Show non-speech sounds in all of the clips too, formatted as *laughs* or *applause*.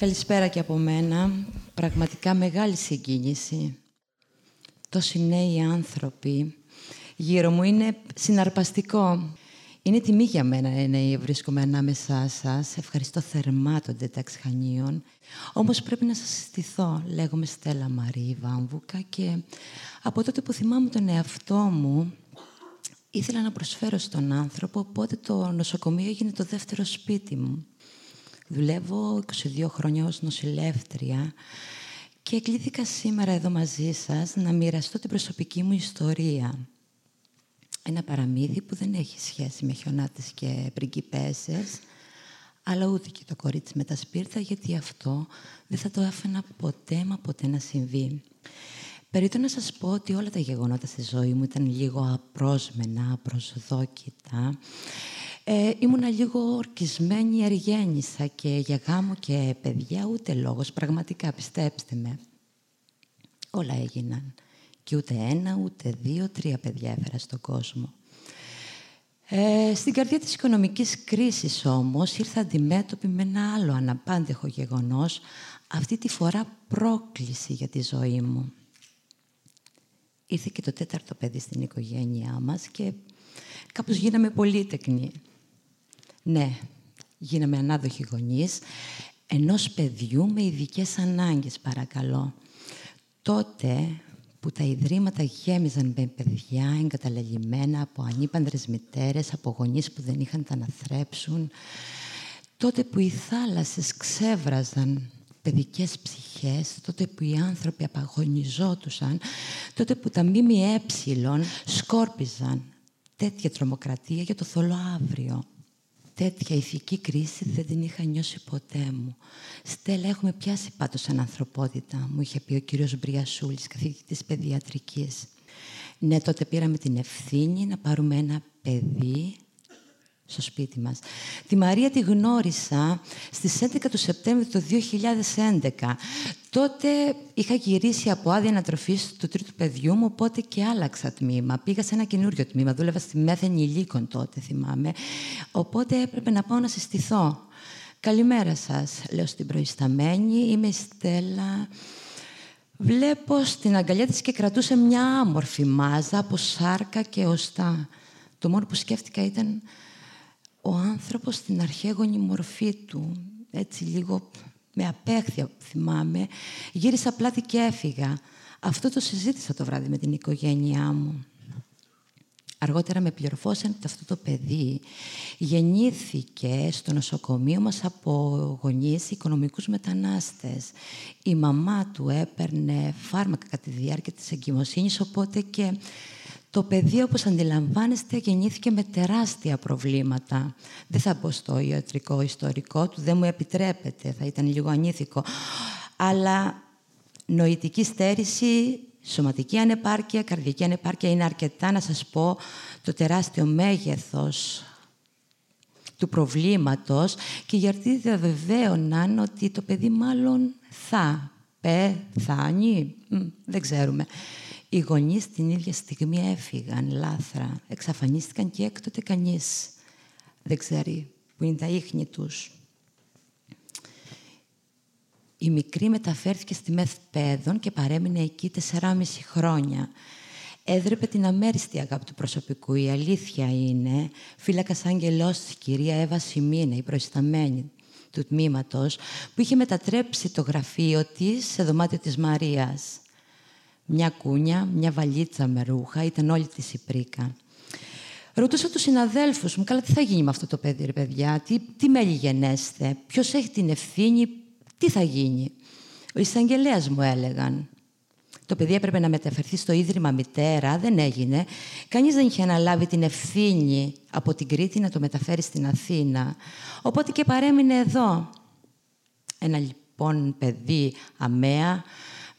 Καλησπέρα και από μένα. Πραγματικά μεγάλη συγκίνηση. Τόσοι νέοι άνθρωποι γύρω μου είναι συναρπαστικό. Είναι τιμή για μένα να βρίσκομαι ανάμεσά σας. Ευχαριστώ θερμά τον Τεταξχανίων. Όμως πρέπει να σας συστηθώ. Λέγομαι Στέλλα Μαρή Βάμβουκα και από τότε που θυμάμαι τον εαυτό μου ήθελα να προσφέρω στον άνθρωπο, οπότε το νοσοκομείο έγινε το δεύτερο σπίτι μου. Δουλεύω 22 χρόνια ως νοσηλεύτρια και κλήθηκα σήμερα εδώ μαζί σας να μοιραστώ την προσωπική μου ιστορία. Ένα παραμύθι που δεν έχει σχέση με χιονάτες και πριγκιπέσες, αλλά ούτε και το κορίτσι με τα σπίρτα, γιατί αυτό δεν θα το έφερα ποτέ μα ποτέ να συμβεί. Περίτω να σας πω ότι όλα τα γεγονότα στη ζωή μου ήταν λίγο απρόσμενα, απροσδόκητα ε, ήμουνα λίγο ορκισμένη, εργένησα και για γάμο και παιδιά ούτε λόγος, πραγματικά πιστέψτε με. Όλα έγιναν. Και ούτε ένα, ούτε δύο, τρία παιδιά έφερα στον κόσμο. Ε, στην καρδιά της οικονομικής κρίσης όμως ήρθα αντιμέτωπη με ένα άλλο αναπάντεχο γεγονός, αυτή τη φορά πρόκληση για τη ζωή μου. Ήρθε και το τέταρτο παιδί στην οικογένειά μας και κάπως γίναμε πολύτεκνοι. Ναι, γίναμε ανάδοχοι γονείς ενός παιδιού με ειδικές ανάγκες, παρακαλώ. Τότε που τα ιδρύματα γέμιζαν με παιδιά εγκαταλελειμμένα από ανήπανδρες μητέρες, από γονείς που δεν είχαν τα να θρέψουν, τότε που οι θάλασσες ξέβραζαν παιδικές ψυχές, τότε που οι άνθρωποι απαγωνιζόντουσαν, τότε που τα ΜΜΕ σκόρπιζαν τέτοια τρομοκρατία για το θολό αύριο τέτοια ηθική κρίση δεν την είχα νιώσει ποτέ μου. Στέλλα, έχουμε πιάσει πάντως σαν ανθρωπότητα, μου είχε πει ο κύριος Μπριασούλης, καθηγητής παιδιατρικής. Ναι, τότε πήραμε την ευθύνη να πάρουμε ένα παιδί στο σπίτι μας. Τη Μαρία τη γνώρισα στις 11 του Σεπτέμβρη του 2011. Τότε είχα γυρίσει από άδεια ανατροφή του τρίτου παιδιού μου, οπότε και άλλαξα τμήμα. Πήγα σε ένα καινούριο τμήμα, δούλευα στη μέθενη υλίκων τότε, θυμάμαι. Οπότε έπρεπε να πάω να συστηθώ. Καλημέρα σας, λέω στην προϊσταμένη. Είμαι η Στέλλα. Βλέπω στην αγκαλιά της και κρατούσε μια άμορφη μάζα από σάρκα και οστά. Το μόνο που σκέφτηκα ήταν ο άνθρωπος στην αρχαίγονη μορφή του, έτσι λίγο με απέχθεια θυμάμαι, γύρισα πλάτη και έφυγα. Αυτό το συζήτησα το βράδυ με την οικογένειά μου. Αργότερα με πληροφόρησαν ότι αυτό το παιδί γεννήθηκε στο νοσοκομείο μας από γονείς οικονομικούς μετανάστες. Η μαμά του έπαιρνε φάρμακα κατά τη διάρκεια της εγκυμοσύνης, οπότε και το παιδί, όπως αντιλαμβάνεστε, γεννήθηκε με τεράστια προβλήματα. Δεν θα πω στο ιατρικό ιστορικό του, δεν μου επιτρέπεται, θα ήταν λίγο ανήθικο. Αλλά νοητική στέρηση, σωματική ανεπάρκεια, καρδιακή ανεπάρκεια είναι αρκετά να σας πω το τεράστιο μέγεθος του προβλήματος και γιατί διαβεβαίωναν ότι το παιδί μάλλον θα πεθάνει, δεν ξέρουμε. Οι γονείς την ίδια στιγμή έφυγαν, λάθρα, εξαφανίστηκαν και έκτοτε κανείς δεν ξέρει που είναι τα ίχνη τους. Η μικρή μεταφέρθηκε στη Μεθπέδων και παρέμεινε εκεί 4,5 χρόνια. Έδρεπε την αμέριστη αγάπη του προσωπικού. Η αλήθεια είναι, φύλακα άγγελός της κυρία Εύα Σιμίνα, η προϊσταμένη του τμήματος, που είχε μετατρέψει το γραφείο της σε δωμάτιο της Μαρίας μια κούνια, μια βαλίτσα με ρούχα, ήταν όλη της η πρίκα. Ρωτούσα τους συναδέλφους μου, καλά τι θα γίνει με αυτό το παιδί, ρε παιδιά, τι, τι μέλη γενέστε, ποιος έχει την ευθύνη, τι θα γίνει; Ο εισαγγελέας μου έλεγαν. Το παιδί έπρεπε να μεταφερθεί στο Ίδρυμα Μητέρα, δεν έγινε. Κανείς δεν είχε αναλάβει την ευθύνη από την Κρήτη να το μεταφέρει στην Αθήνα. Οπότε και παρέμεινε εδώ. Ένα λοιπόν παιδί αμαία,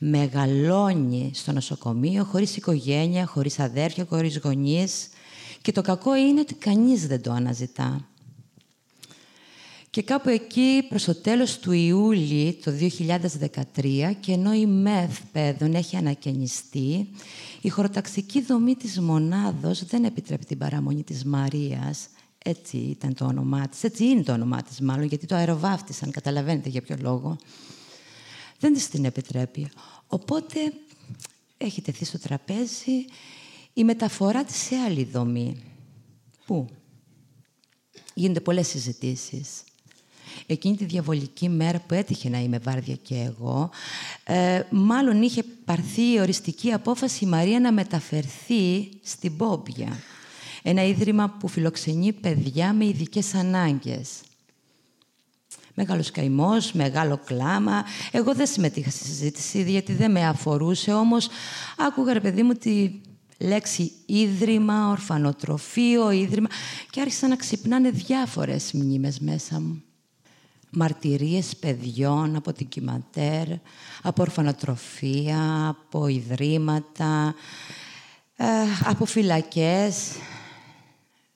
μεγαλώνει στο νοσοκομείο χωρίς οικογένεια, χωρίς αδέρφια, χωρίς γονείς και το κακό είναι ότι κανείς δεν το αναζητά. Και κάπου εκεί προς το τέλος του Ιούλη το 2013 και ενώ η ΜΕΘ παιδών έχει ανακαινιστεί, η χωροταξική δομή της μονάδος δεν επιτρέπει την παραμονή της Μαρίας Έτσι ήταν το όνομά της. Έτσι είναι το όνομά της μάλλον, γιατί το αεροβάφτισαν. Καταλαβαίνετε για ποιο λόγο. Δεν της την επιτρέπει. Οπότε έχει τεθεί στο τραπέζι η μεταφορά της σε άλλη δομή. Πού; Γίνονται πολλές συζητήσεις. Εκείνη τη διαβολική μέρα που έτυχε να είμαι βάρδια και εγώ, ε, μάλλον είχε πάρθει η οριστική απόφαση η Μαρία να μεταφερθεί στην Πόμπια. Ένα ίδρυμα που φιλοξενεί παιδιά με ειδικές ανάγκες. Μεγάλος καημός, μεγάλο κλάμα. Εγώ δεν συμμετείχα στη συζήτηση, γιατί δεν με αφορούσε, όμως άκουγα, ρε παιδί μου, τη λέξη ίδρυμα, ορφανοτροφείο, ίδρυμα και άρχισαν να ξυπνάνε διάφορες μνήμες μέσα μου. Μαρτυρίες παιδιών από την Κιματέρ, από ορφανοτροφία, από ιδρύματα, ε, από φυλακές,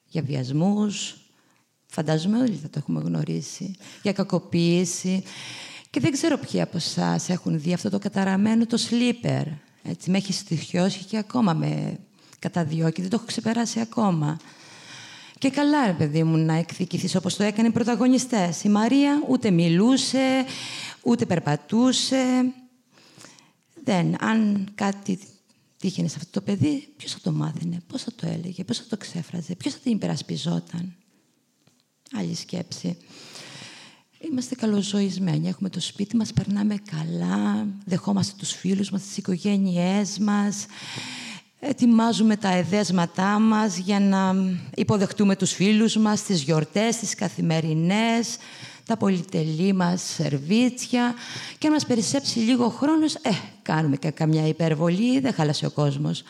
για βιασμούς, φαντάζομαι όλοι θα το έχουμε γνωρίσει, για κακοποίηση. Και δεν ξέρω ποιοι από εσάς έχουν δει αυτό το καταραμένο το sleeper. Έτσι, με έχει στοιχειώσει και ακόμα με καταδιώκει. Δεν το έχω ξεπεράσει ακόμα. Και καλά, ρε παιδί μου, να εκδικηθείς όπως το έκανε οι πρωταγωνιστές. Η Μαρία ούτε μιλούσε, ούτε περπατούσε. Δεν, αν κάτι τύχαινε σε αυτό το παιδί, ποιος θα το μάθαινε, πώς θα το έλεγε, πώς θα το ξέφραζε, ποιος θα την υπερασπιζόταν. Άλλη σκέψη. Είμαστε καλοζωισμένοι, έχουμε το σπίτι μας, περνάμε καλά, δεχόμαστε τους φίλους μας, τις οικογένειές μας, ετοιμάζουμε τα εδέσματά μας για να υποδεχτούμε τους φίλους μας, τις γιορτές, τις καθημερινές, τα πολυτελή μας σερβίτσια και αν μας περισσέψει λίγο χρόνος, ε, κάνουμε και καμιά υπερβολή, δεν χάλασε ο κόσμος.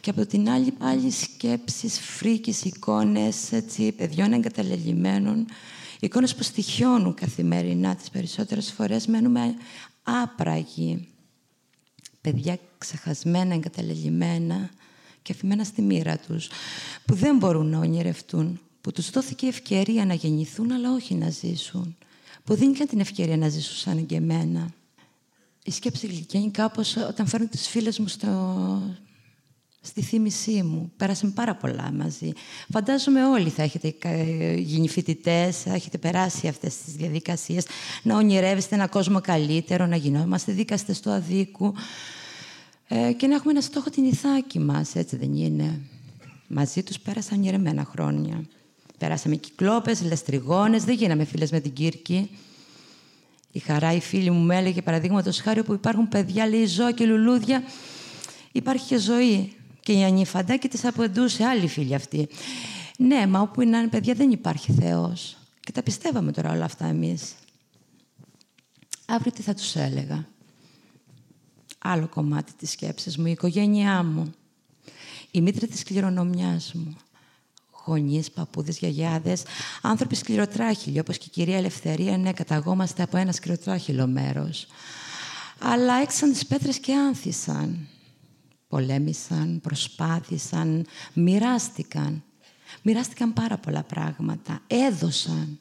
Και από την άλλη πάλι σκέψεις, φρίκες, εικόνες, έτσι, παιδιών εγκαταλελειμμένων, εικόνες που στοιχιώνουν καθημερινά τις περισσότερες φορές, μένουμε άπραγοι. Παιδιά ξεχασμένα, εγκαταλελειμμένα και αφημένα στη μοίρα τους, που δεν μπορούν να ονειρευτούν, που τους δόθηκε ευκαιρία να γεννηθούν, αλλά όχι να ζήσουν, που δεν είχαν την ευκαιρία να ζήσουν σαν και εμένα. Η σκέψη γλυκένει κάπως όταν φέρνω τις φίλες μου στο, στη θύμησή μου. Πέρασαμε πάρα πολλά μαζί. Φαντάζομαι όλοι θα έχετε γίνει φοιτητές, θα έχετε περάσει αυτές τις διαδικασίες, να ονειρεύεστε ένα κόσμο καλύτερο, να γινόμαστε δίκαστες του αδίκου ε, και να έχουμε ένα στόχο την ηθάκη μας, έτσι δεν είναι. Μαζί τους πέρασαν ονειρεμένα χρόνια. Πέρασαμε κυκλόπες, λεστριγόνες, δεν γίναμε φίλες με την Κύρκη. Η χαρά η φίλη μου με έλεγε παραδείγματος χάρη που υπάρχουν παιδιά, λέει ζώα και λουλούδια, υπάρχει και ζωή. Και η ανήφαντακη τη απαντούσε, άλλη φίλη αυτή. Ναι, μα όπου είναι παιδιά δεν υπάρχει Θεός. Και τα πιστεύαμε τώρα όλα αυτά εμείς. Αύριο τι θα τους έλεγα; Άλλο κομμάτι της σκέψης μου, η οικογένειά μου. Η μήτρα της κληρονομιάς μου. Γονείς, παππούδες, γιαγιάδες, άνθρωποι σκληροτράχυλοι, όπως και η κυρία Ελευθερία, ναι, καταγόμαστε από ένα σκληροτράχυλο μέρος. Αλλά έξαν τις πέτρες και άνθησαν πολέμησαν, προσπάθησαν, μοιράστηκαν. Μοιράστηκαν πάρα πολλά πράγματα. Έδωσαν.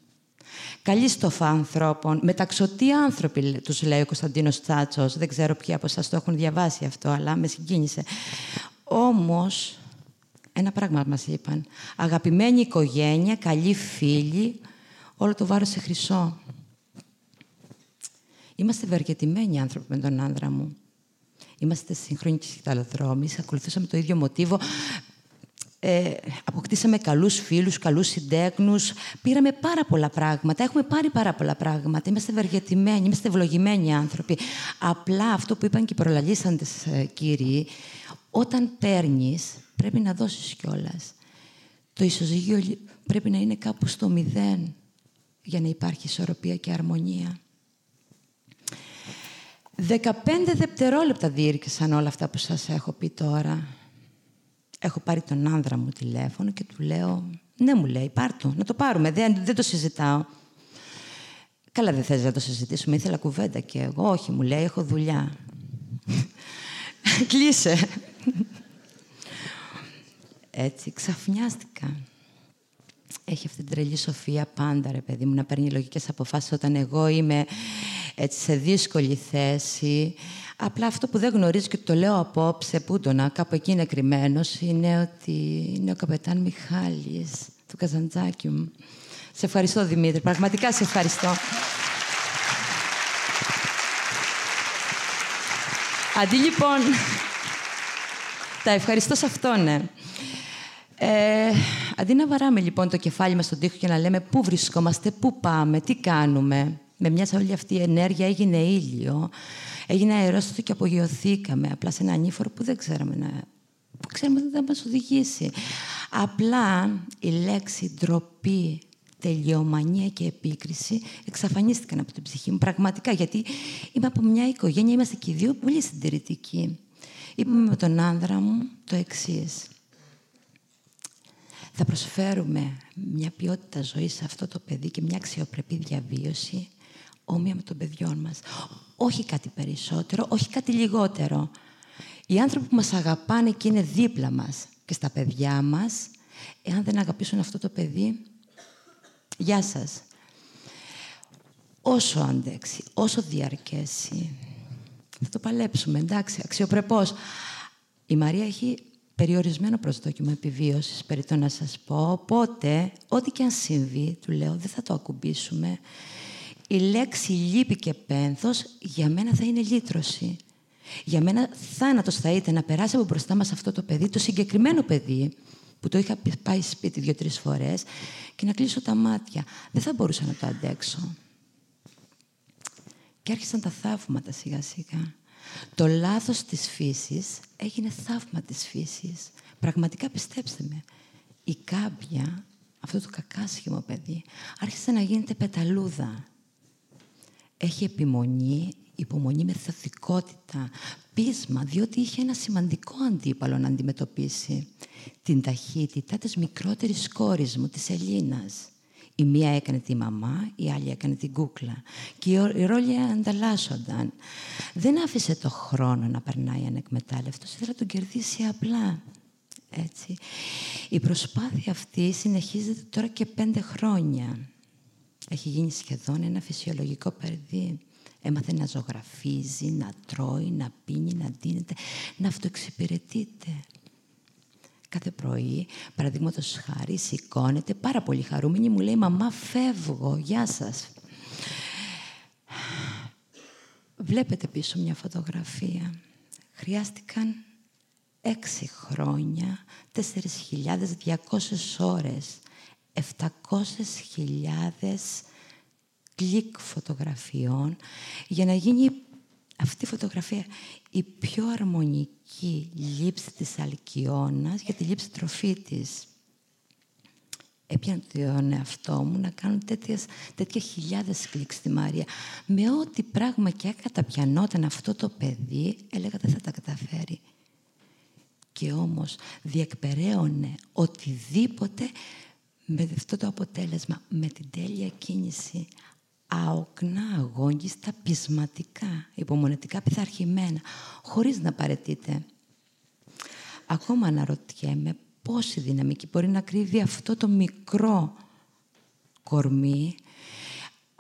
Καλή στοφά ανθρώπων. Μεταξωτοί άνθρωποι, τους λέει ο Κωνσταντίνος Τσάτσος. Δεν ξέρω ποιοι από εσάς το έχουν διαβάσει αυτό, αλλά με συγκίνησε. Όμως, ένα πράγμα μας είπαν. Αγαπημένη οικογένεια, καλή φίλη, όλο το βάρος σε χρυσό. Είμαστε ευεργετημένοι άνθρωποι με τον άνδρα μου. Είμαστε σύγχρονοι και σκηταλοδρόμοι, ακολουθήσαμε το ίδιο μοτίβο. Ε, αποκτήσαμε καλούς φίλους, καλούς συντέκνους. Πήραμε πάρα πολλά πράγματα. Έχουμε πάρει πάρα πολλά πράγματα. Είμαστε ευεργετημένοι, είμαστε ευλογημένοι άνθρωποι. Απλά αυτό που είπαν και οι προλαλήσαντες ε, κύριοι, όταν παίρνεις, πρέπει να δώσεις κιόλας. Το ισοζύγιο πρέπει να είναι κάπου στο μηδέν για να υπάρχει ισορροπία και αρμονία. 15 δευτερόλεπτα διήρκησαν όλα αυτά που σας έχω πει τώρα. Έχω πάρει τον άνδρα μου τηλέφωνο και του λέω «Ναι, μου λέει, πάρ' το, να το πάρουμε, δεν, δεν το συζητάω». «Καλά, δεν θες να το συζητήσουμε, ήθελα κουβέντα και εγώ». «Όχι», μου λέει, «έχω δουλειά». *laughs* «Κλείσε». Έτσι, ξαφνιάστηκα. Έχει αυτή την τρελή σοφία πάντα, ρε παιδί μου, να παίρνει λογικές αποφάσεις όταν εγώ είμαι έτσι, σε δύσκολη θέση. Απλά αυτό που δεν γνωρίζω και το λέω απόψε, που να κάπου εκεί είναι κρυμμένος, είναι ότι είναι ο καπετάν Μιχάλης. του Καζαντζάκη μου. Σε ευχαριστώ, Δημήτρη. Πραγματικά σε ευχαριστώ. Αντί λοιπόν... Τα ευχαριστώ σε αυτόν, ναι. Ε, αντί να βαράμε λοιπόν το κεφάλι μας στον τοίχο και να λέμε πού βρισκόμαστε, πού πάμε, τι κάνουμε, με μιας όλη αυτή η ενέργεια έγινε ήλιο, έγινε αερόστατο και απογειωθήκαμε απλά σε ένα ανήφορο που δεν ξέραμε να... που ξέρουμε ότι δεν θα μας οδηγήσει. Απλά η λέξη ντροπή, τελειομανία και επίκριση εξαφανίστηκαν από την ψυχή μου. Πραγματικά, γιατί είμαι από μια οικογένεια, είμαστε και οι δύο πολύ συντηρητικοί. Είπαμε με τον άνδρα μου το εξής. Θα προσφέρουμε μια ποιότητα ζωής σε αυτό το παιδί και μια αξιοπρεπή διαβίωση όμοια με των παιδιών μας. Όχι κάτι περισσότερο, όχι κάτι λιγότερο. Οι άνθρωποι που μας αγαπάνε και είναι δίπλα μας και στα παιδιά μας, εάν δεν αγαπήσουν αυτό το παιδί, γεια σας. Όσο αντέξει, όσο διαρκέσει, θα το παλέψουμε, εντάξει, αξιοπρεπώς. Η Μαρία έχει περιορισμένο προσδόκιμο επιβίωσης, περί το να σας πω. Οπότε, ό,τι και αν συμβεί, του λέω, δεν θα το ακουμπήσουμε. Η λέξη λύπη και πένθος για μένα θα είναι λύτρωση. Για μένα θάνατος θα ήταν να περάσει από μπροστά μας αυτό το παιδί, το συγκεκριμένο παιδί, που το είχα πάει σπίτι δύο-τρεις φορές, και να κλείσω τα μάτια. Δεν θα μπορούσα να το αντέξω. Και άρχισαν τα θαύματα σιγά-σιγά. Το λάθος της φύσης έγινε θαύμα της φύσης. Πραγματικά πιστέψτε με. Η κάμπια, αυτό το κακάσχημο παιδί, άρχισε να γίνεται πεταλούδα. Έχει επιμονή, υπομονή με θετικότητα, πείσμα, διότι είχε ένα σημαντικό αντίπαλο να αντιμετωπίσει. Την ταχύτητα της μικρότερης κόρης μου, της Ελλήνας. Η μία έκανε τη μαμά, η άλλη έκανε την κούκλα. Και οι ρόλοι ανταλλάσσονταν. Δεν άφησε το χρόνο να περνάει ανεκμετάλλευτος, ήθελε να τον κερδίσει απλά. Έτσι. Η προσπάθεια αυτή συνεχίζεται τώρα και πέντε χρόνια. Έχει γίνει σχεδόν ένα φυσιολογικό παιδί. Έμαθε να ζωγραφίζει, να τρώει, να πίνει, να δίνεται, να αυτοεξυπηρετείται. Κάθε πρωί, παραδείγματος χάρη, σηκώνεται πάρα πολύ χαρούμενη, μου λέει «Μαμά, φεύγω, γεια σας». Βλέπετε πίσω μια φωτογραφία. Χρειάστηκαν έξι χρόνια, 4.200 ώρες, 700.000 κλικ φωτογραφιών για να γίνει αυτή η φωτογραφία η πιο αρμονική λήψη της Αλκιόνας για τη λήψη τροφή της. Έπιανα τον εαυτό μου να κάνω τέτοιες, τέτοια χιλιάδες κλικ στη Μάρια. Με ό,τι πράγμα και καταπιανόταν αυτό το παιδί, έλεγα δεν θα τα καταφέρει. Και όμως διεκπεραίωνε οτιδήποτε με αυτό το αποτέλεσμα, με την τέλεια κίνηση άοκνα, αγόγγιστα, πεισματικά, υπομονετικά, πειθαρχημένα, χωρίς να παρετείτε. Ακόμα αναρωτιέμαι πόση δυναμική μπορεί να κρύβει αυτό το μικρό κορμί,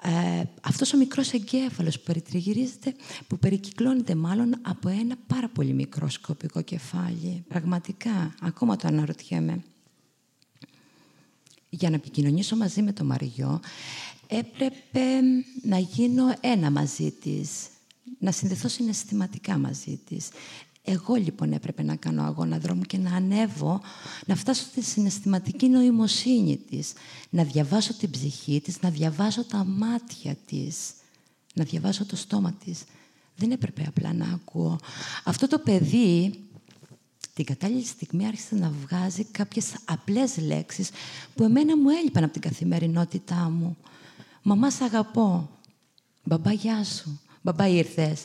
ε, αυτός ο μικρός εγκέφαλος που περιτριγυρίζεται, που περικυκλώνεται μάλλον από ένα πάρα πολύ μικρό σκοπικό κεφάλι. Πραγματικά, ακόμα το αναρωτιέμαι. Για να επικοινωνήσω μαζί με το Μαριό, έπρεπε να γίνω ένα μαζί της, να συνδεθώ συναισθηματικά μαζί της. Εγώ λοιπόν έπρεπε να κάνω αγώνα δρόμου και να ανέβω, να φτάσω στη συναισθηματική νοημοσύνη της, να διαβάσω την ψυχή της, να διαβάσω τα μάτια της, να διαβάσω το στόμα της. Δεν έπρεπε απλά να ακούω. Αυτό το παιδί την κατάλληλη στιγμή άρχισε να βγάζει κάποιες απλές λέξεις που εμένα μου έλειπαν από την καθημερινότητά μου. Μαμά, σ' αγαπώ. Μπαμπά, γεια σου. Μπαμπά, ήρθες.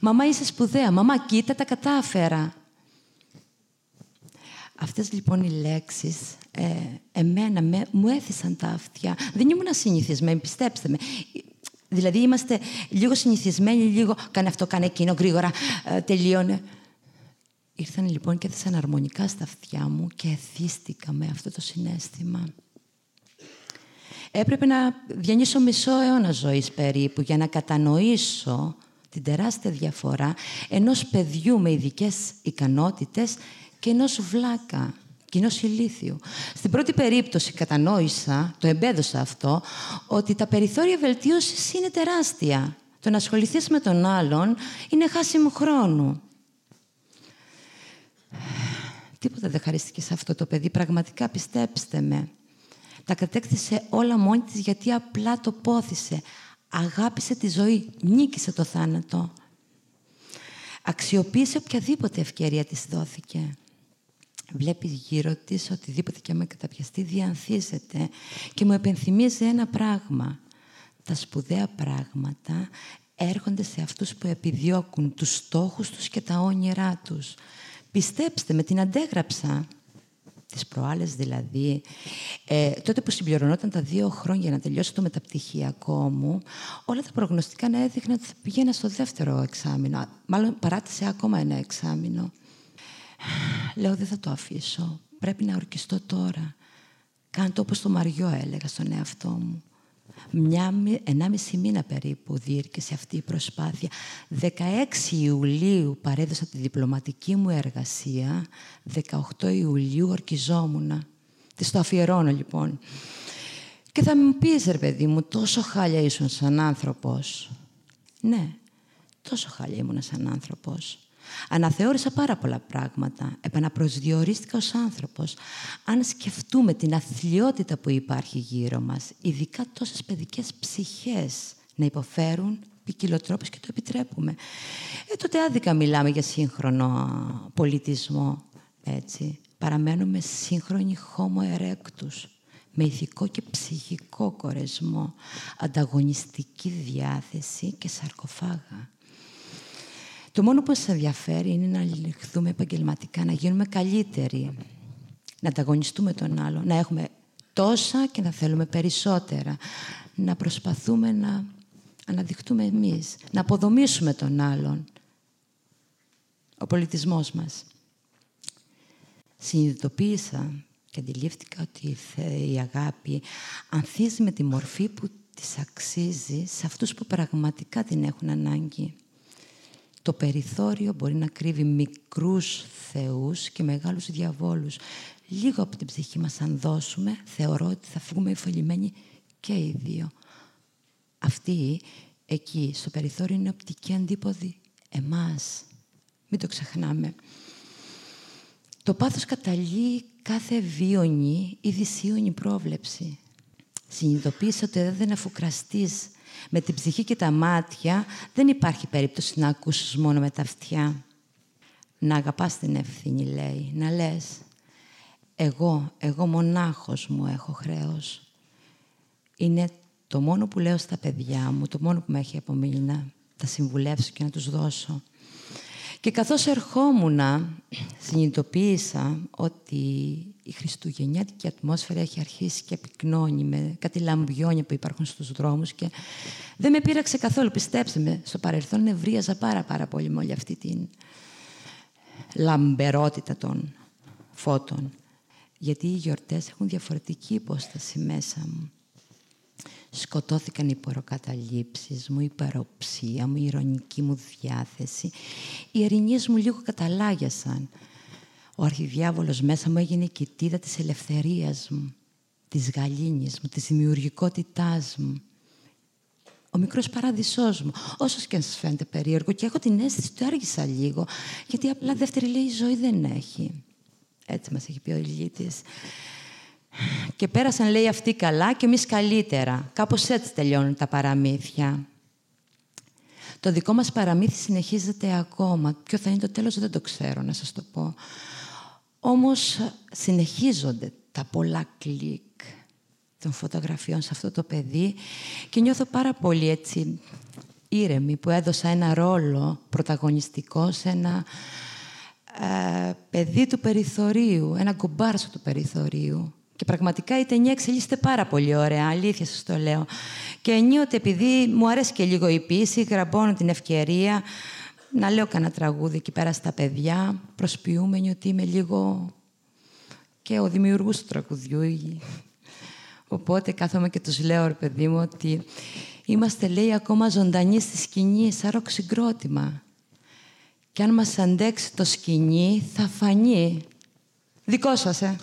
Μαμά, είσαι σπουδαία. Μαμά, κοίτα, τα κατάφερα. Αυτές λοιπόν οι λέξεις ε, εμένα με, μου έθισαν τα αυτιά. Δεν ήμουν συνηθισμένη, πιστέψτε με. Δηλαδή είμαστε λίγο συνηθισμένοι, λίγο κάνε αυτό, κάνε εκείνο, γρήγορα, ε, τελείωνε. Ήρθαν λοιπόν και έθεσαν αρμονικά στα αυτιά μου και εθίστηκα με αυτό το συνέστημα. Έπρεπε να διανύσω μισό αιώνα ζωής περίπου για να κατανοήσω την τεράστια διαφορά ενός παιδιού με ειδικές ικανότητες και ενός βλάκα κοινό ηλίθιου. Στην πρώτη περίπτωση κατανόησα, το εμπέδωσα αυτό, ότι τα περιθώρια βελτίωσης είναι τεράστια. Το να ασχοληθείς με τον άλλον είναι χάσιμο χρόνου. Τίποτα δεν χαρίστηκε σε αυτό το παιδί. Πραγματικά πιστέψτε με. Τα κατέκτησε όλα μόνη της γιατί απλά το πόθησε. Αγάπησε τη ζωή. Νίκησε το θάνατο. Αξιοποίησε οποιαδήποτε ευκαιρία της δόθηκε. Βλέπεις γύρω της οτιδήποτε και με καταπιαστεί διανθίζεται και μου επενθυμίζει ένα πράγμα. Τα σπουδαία πράγματα έρχονται σε αυτούς που επιδιώκουν τους στόχους τους και τα όνειρά τους. Πιστέψτε με, την αντέγραψα. Τις προάλλες δηλαδή, ε, τότε που συμπληρωνόταν τα δύο χρόνια για να τελειώσει το μεταπτυχιακό μου, όλα τα προγνωστικά να έδειχναν ότι θα πηγαίνα στο δεύτερο εξάμεινο. Μάλλον παράτησε ακόμα ένα εξάμεινο. Λέω, δεν θα το αφήσω. Πρέπει να ορκιστώ τώρα. Κάντε όπως το Μαριό έλεγα στον εαυτό μου. Μια, ενάμιση μήνα περίπου διήρκησε αυτή η προσπάθεια. 16 Ιουλίου παρέδωσα τη διπλωματική μου εργασία. 18 Ιουλίου ορκιζόμουνα. Της το αφιερώνω λοιπόν. Και θα μου πεις, ρε παιδί μου, τόσο χάλια ήσουν σαν άνθρωπος. Ναι, τόσο χάλια ήμουν σαν άνθρωπος. Αναθεώρησα πάρα πολλά πράγματα. Επαναπροσδιορίστηκα ως άνθρωπος. Αν σκεφτούμε την αθλειότητα που υπάρχει γύρω μας, ειδικά τόσες παιδικές ψυχές να υποφέρουν ποικιλοτρόπως και το επιτρέπουμε. Ε, τότε άδικα μιλάμε για σύγχρονο πολιτισμό. Έτσι. Παραμένουμε σύγχρονοι homo erectus με ηθικό και ψυχικό κορεσμό, ανταγωνιστική διάθεση και σαρκοφάγα. Το μόνο που μας ενδιαφέρει είναι να αλληλεχθούμε επαγγελματικά, να γίνουμε καλύτεροι, να ανταγωνιστούμε τον άλλο, να έχουμε τόσα και να θέλουμε περισσότερα, να προσπαθούμε να αναδειχτούμε εμείς, να αποδομήσουμε τον άλλον, ο πολιτισμός μας. Συνειδητοποίησα και αντιλήφθηκα ότι η αγάπη ανθίζει με τη μορφή που της αξίζει σε αυτούς που πραγματικά την έχουν ανάγκη. Το περιθώριο μπορεί να κρύβει μικρούς θεούς και μεγάλους διαβόλους. Λίγο από την ψυχή μας αν δώσουμε, θεωρώ ότι θα φύγουμε υφολημένοι και οι δύο. Αυτή εκεί, στο περιθώριο, είναι οπτική αντίποδη εμάς. Μην το ξεχνάμε. Το πάθος καταλύει κάθε βίωνη ή δυσίωνη πρόβλεψη. Συνειδητοποίησε ότι δεν αφουκραστείς με την ψυχή και τα μάτια δεν υπάρχει περίπτωση να ακούσεις μόνο με τα αυτιά. Να αγαπάς την ευθύνη, λέει. Να λες, εγώ, εγώ μονάχος μου έχω χρέος. Είναι το μόνο που λέω στα παιδιά μου, το μόνο που με έχει απομείνει να τα συμβουλεύσω και να τους δώσω. Και καθώς ερχόμουν, συνειδητοποίησα ότι η χριστουγεννιάτικη ατμόσφαιρα έχει αρχίσει και πυκνώνει με κάτι λαμπιόνια που υπάρχουν στους δρόμους και δεν με πείραξε καθόλου. Πιστέψτε με, στο παρελθόν νευρίαζα πάρα πάρα πολύ με όλη αυτή την λαμπερότητα των φώτων. Γιατί οι γιορτές έχουν διαφορετική υπόσταση μέσα μου. Σκοτώθηκαν οι προκαταλήψεις μου, η παροψία μου, η ηρωνική μου διάθεση. Οι ερηνίες μου λίγο καταλάγιασαν. Ο αρχιδιάβολος μέσα μου έγινε η κοιτίδα της ελευθερίας μου, της γαλήνης μου, της δημιουργικότητάς μου. Ο μικρός παράδεισός μου, όσος και αν σας φαίνεται περίεργο και έχω την αίσθηση ότι άργησα λίγο, γιατί απλά δεύτερη λέει η ζωή δεν έχει. Έτσι μας έχει πει ο Ηλίτης. Και πέρασαν, λέει, αυτοί καλά και εμείς καλύτερα. Κάπως έτσι τελειώνουν τα παραμύθια. Το δικό μας παραμύθι συνεχίζεται ακόμα. Ποιο θα είναι το τέλος δεν το ξέρω να σας το πω. Όμως συνεχίζονται τα πολλά κλικ των φωτογραφιών σε αυτό το παιδί και νιώθω πάρα πολύ έτσι ήρεμη που έδωσα ένα ρόλο πρωταγωνιστικό σε ένα ε, παιδί του περιθωρίου, ένα κομπάρσο του περιθωρίου και πραγματικά η ταινία εξελίσσεται πάρα πολύ ωραία, αλήθεια σας το λέω. Και ενίοτε επειδή μου αρέσει και λίγο η πίση, γραμπώνω την ευκαιρία να λέω κανένα τραγούδι εκεί πέρα στα παιδιά, προσποιούμενοι ότι είμαι λίγο και ο δημιουργός του τραγουδιού. Οπότε κάθομαι και τους λέω, ρε παιδί μου, ότι είμαστε, λέει, ακόμα ζωντανοί στη σκηνή, σαν ροξυγκρότημα. Και αν μας αντέξει το σκηνή, θα φανεί. Δικό σας, ε.